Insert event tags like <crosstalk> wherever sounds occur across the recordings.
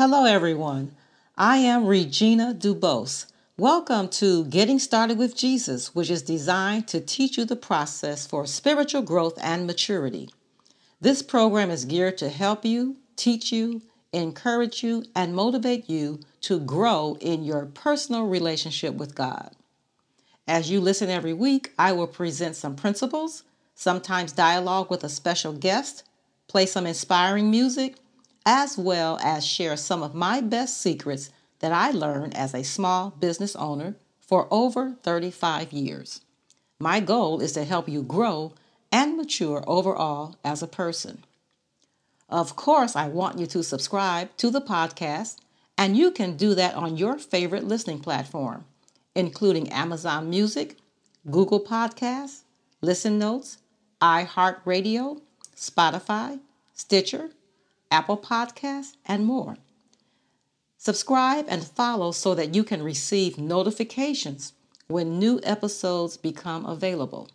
Hello, everyone. I am Regina Dubose. Welcome to Getting Started with Jesus, which is designed to teach you the process for spiritual growth and maturity. This program is geared to help you, teach you, encourage you, and motivate you to grow in your personal relationship with God. As you listen every week, I will present some principles, sometimes dialogue with a special guest, play some inspiring music, as well as share some of my best secrets that I learned as a small business owner for over 35 years. My goal is to help you grow and mature overall as a person. Of course, I want you to subscribe to the podcast, and you can do that on your favorite listening platform, including Amazon Music, Google Podcasts, Listen Notes, iHeartRadio, Spotify, Stitcher, Apple Podcasts, and more. Subscribe and follow so that you can receive notifications when new episodes become available.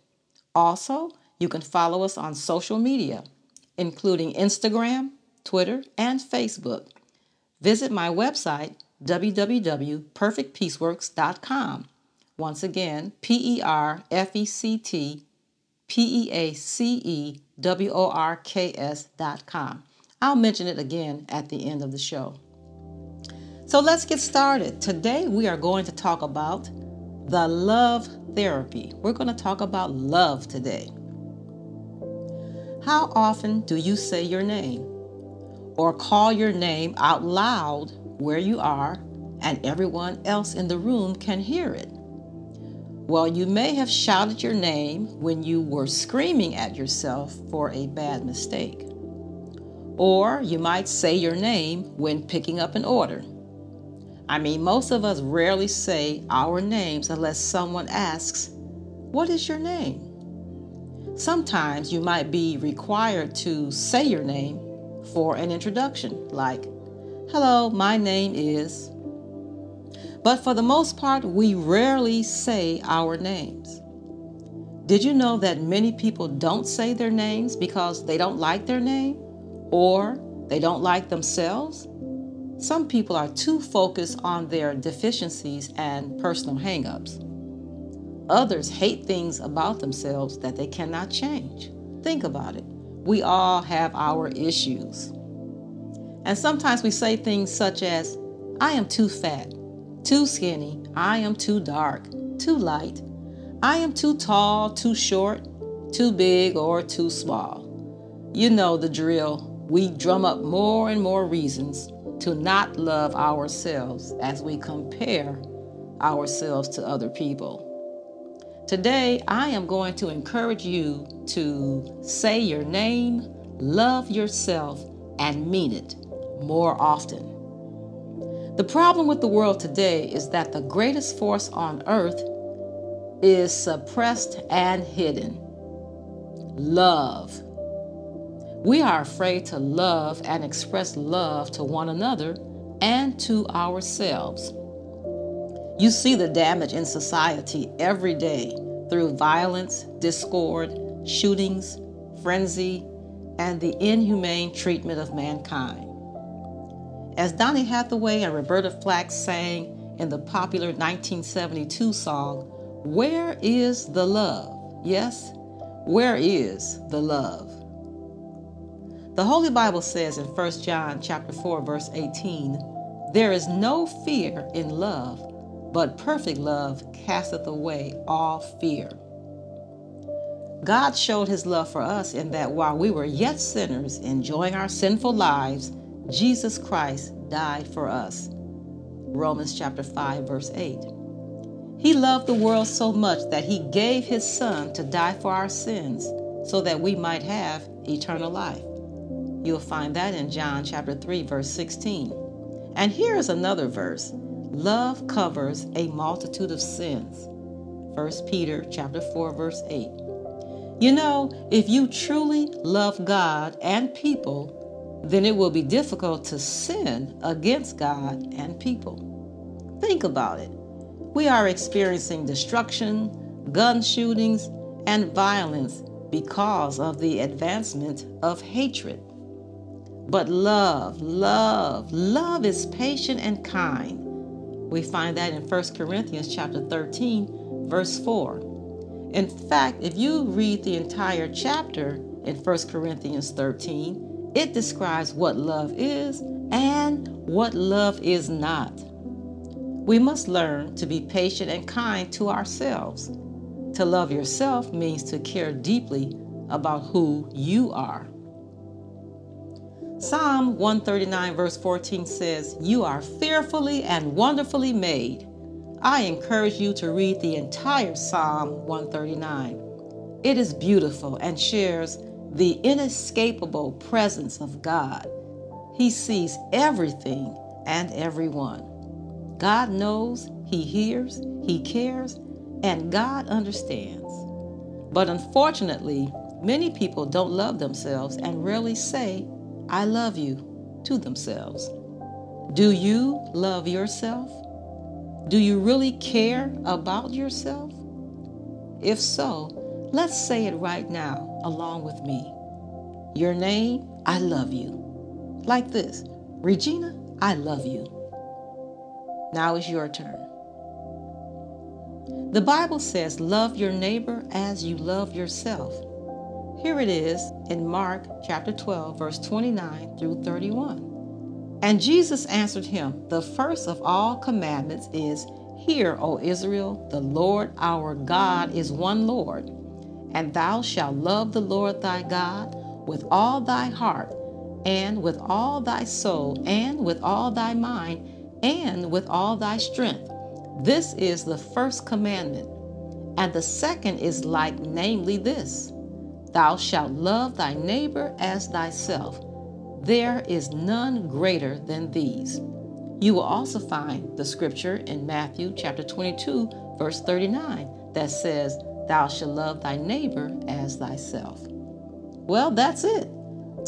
Also, you can follow us on social media, including Instagram, Twitter, and Facebook. Visit my website, www.perfectpeaceworks.com. Once again, P E R F E C T P E A C E W O R K S.com. I'll mention it again at the end of the show. So let's get started. Today we are going to talk about the love therapy. We're going to talk about love today. How often do you say your name or call your name out loud where you are and everyone else in the room can hear it? Well, you may have shouted your name when you were screaming at yourself for a bad mistake. Or you might say your name when picking up an order. I mean, most of us rarely say our names unless someone asks, What is your name? Sometimes you might be required to say your name for an introduction, like, Hello, my name is. But for the most part, we rarely say our names. Did you know that many people don't say their names because they don't like their name? Or they don't like themselves. Some people are too focused on their deficiencies and personal hangups. Others hate things about themselves that they cannot change. Think about it. We all have our issues. And sometimes we say things such as, I am too fat, too skinny, I am too dark, too light, I am too tall, too short, too big, or too small. You know the drill we drum up more and more reasons to not love ourselves as we compare ourselves to other people. Today, I am going to encourage you to say your name, love yourself, and mean it more often. The problem with the world today is that the greatest force on earth is suppressed and hidden love. We are afraid to love and express love to one another and to ourselves. You see the damage in society every day through violence, discord, shootings, frenzy, and the inhumane treatment of mankind. As Donny Hathaway and Roberta Flack sang in the popular 1972 song, Where is the love? Yes, where is the love? The Holy Bible says in 1 John chapter 4 verse 18, there is no fear in love, but perfect love casteth away all fear. God showed his love for us in that while we were yet sinners, enjoying our sinful lives, Jesus Christ died for us. Romans chapter 5 verse 8. He loved the world so much that he gave his son to die for our sins so that we might have eternal life. You'll find that in John chapter 3 verse 16. And here is another verse. Love covers a multitude of sins. 1 Peter chapter 4 verse 8. You know, if you truly love God and people, then it will be difficult to sin against God and people. Think about it. We are experiencing destruction, gun shootings, and violence because of the advancement of hatred. But love, love, love is patient and kind. We find that in 1 Corinthians chapter 13, verse 4. In fact, if you read the entire chapter in 1 Corinthians 13, it describes what love is and what love is not. We must learn to be patient and kind to ourselves. To love yourself means to care deeply about who you are. Psalm 139, verse 14 says, You are fearfully and wonderfully made. I encourage you to read the entire Psalm 139. It is beautiful and shares the inescapable presence of God. He sees everything and everyone. God knows, He hears, He cares, and God understands. But unfortunately, many people don't love themselves and rarely say, I love you to themselves. Do you love yourself? Do you really care about yourself? If so, let's say it right now along with me. Your name, I love you. Like this Regina, I love you. Now it's your turn. The Bible says, Love your neighbor as you love yourself. Here it is in Mark chapter 12, verse 29 through 31. And Jesus answered him, The first of all commandments is, Hear, O Israel, the Lord our God is one Lord, and thou shalt love the Lord thy God with all thy heart, and with all thy soul, and with all thy mind, and with all thy strength this is the first commandment. And the second is like, namely, this Thou shalt love thy neighbor as thyself. There is none greater than these. You will also find the scripture in Matthew chapter 22, verse 39, that says, Thou shalt love thy neighbor as thyself. Well, that's it.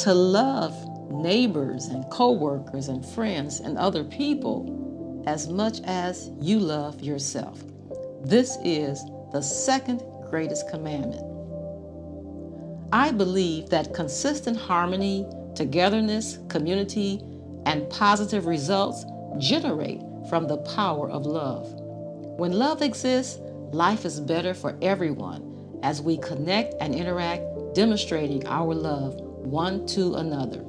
To love neighbors and co workers and friends and other people as much as you love yourself. This is the second greatest commandment. I believe that consistent harmony, togetherness, community, and positive results generate from the power of love. When love exists, life is better for everyone as we connect and interact, demonstrating our love one to another.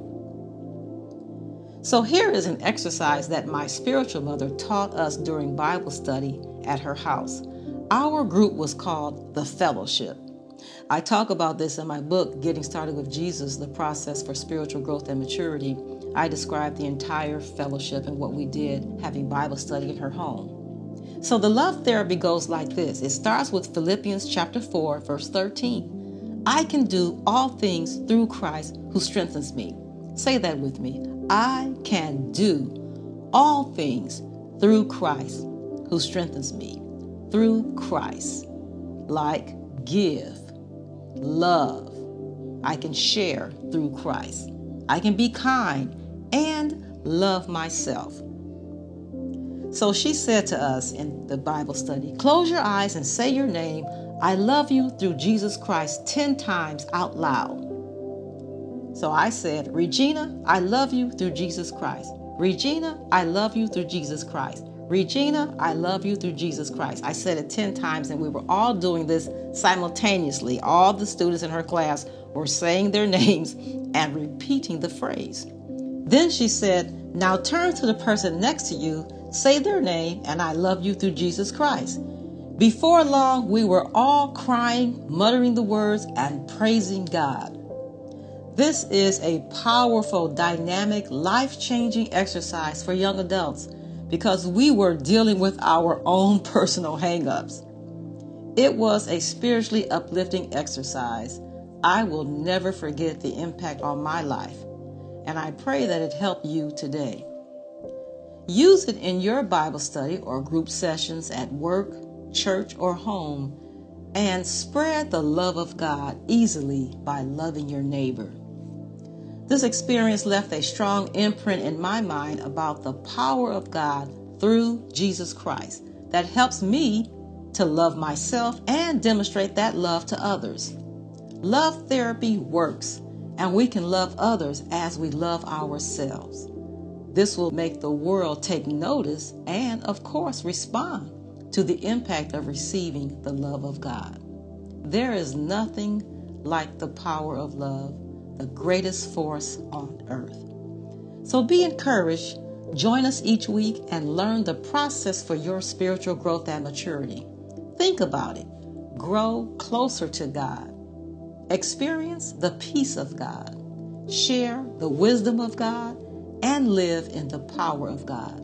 So, here is an exercise that my spiritual mother taught us during Bible study at her house. Our group was called The Fellowship. I talk about this in my book, Getting Started with Jesus The Process for Spiritual Growth and Maturity. I describe the entire fellowship and what we did having Bible study in her home. So, the love therapy goes like this it starts with Philippians chapter 4, verse 13. I can do all things through Christ who strengthens me. Say that with me. I can do all things through Christ who strengthens me. Through Christ. Like give, love. I can share through Christ. I can be kind and love myself. So she said to us in the Bible study close your eyes and say your name. I love you through Jesus Christ 10 times out loud. So I said, Regina, I love you through Jesus Christ. Regina, I love you through Jesus Christ. Regina, I love you through Jesus Christ. I said it 10 times, and we were all doing this simultaneously. All the students in her class were saying their <laughs> names and repeating the phrase. Then she said, Now turn to the person next to you, say their name, and I love you through Jesus Christ. Before long, we were all crying, muttering the words, and praising God. This is a powerful, dynamic, life changing exercise for young adults because we were dealing with our own personal hangups. It was a spiritually uplifting exercise. I will never forget the impact on my life, and I pray that it helped you today. Use it in your Bible study or group sessions at work, church, or home, and spread the love of God easily by loving your neighbor. This experience left a strong imprint in my mind about the power of God through Jesus Christ that helps me to love myself and demonstrate that love to others. Love therapy works, and we can love others as we love ourselves. This will make the world take notice and, of course, respond to the impact of receiving the love of God. There is nothing like the power of love, the greatest force on earth. So be encouraged. Join us each week and learn the process for your spiritual growth and maturity. Think about it. Grow closer to God. Experience the peace of God. Share the wisdom of God and live in the power of God.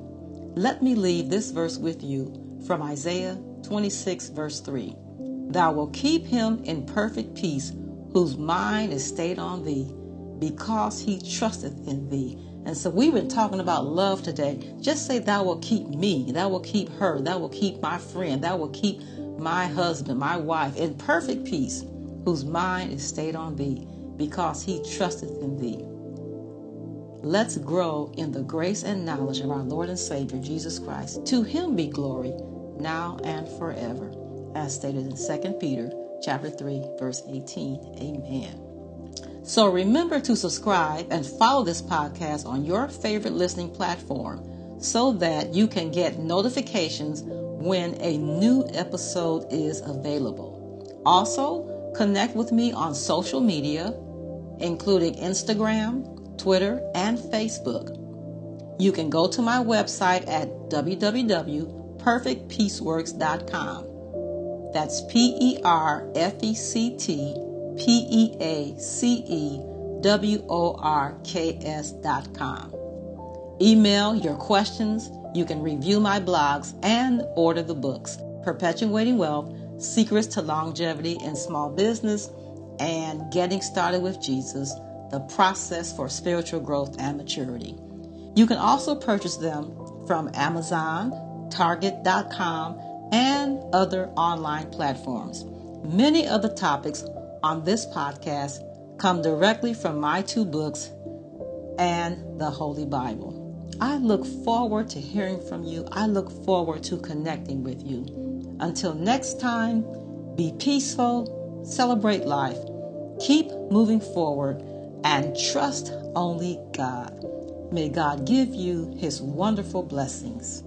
Let me leave this verse with you from Isaiah 26, verse 3. Thou wilt keep him in perfect peace, whose mind is stayed on thee, because he trusteth in thee. And so we've been talking about love today. Just say, Thou will keep me, thou will keep her, thou will keep my friend, thou will keep my husband, my wife in perfect peace, whose mind is stayed on thee, because he trusteth in thee. Let's grow in the grace and knowledge of our Lord and Savior Jesus Christ. To him be glory now and forever, as stated in 2 Peter chapter 3 verse 18. Amen. So remember to subscribe and follow this podcast on your favorite listening platform so that you can get notifications when a new episode is available. Also, connect with me on social media, including Instagram, Twitter, and Facebook. You can go to my website at www.perfectpeaceworks.com. That's P E R F E C T P E A C E W O R K S.com. Email your questions. You can review my blogs and order the books Perpetuating Wealth, Secrets to Longevity in Small Business, and Getting Started with Jesus the process for spiritual growth and maturity. You can also purchase them from Amazon, Target.com, and other online platforms. Many of the topics on this podcast come directly from my two books and the Holy Bible. I look forward to hearing from you. I look forward to connecting with you. Until next time, be peaceful, celebrate life, keep moving forward and trust only God. May God give you his wonderful blessings.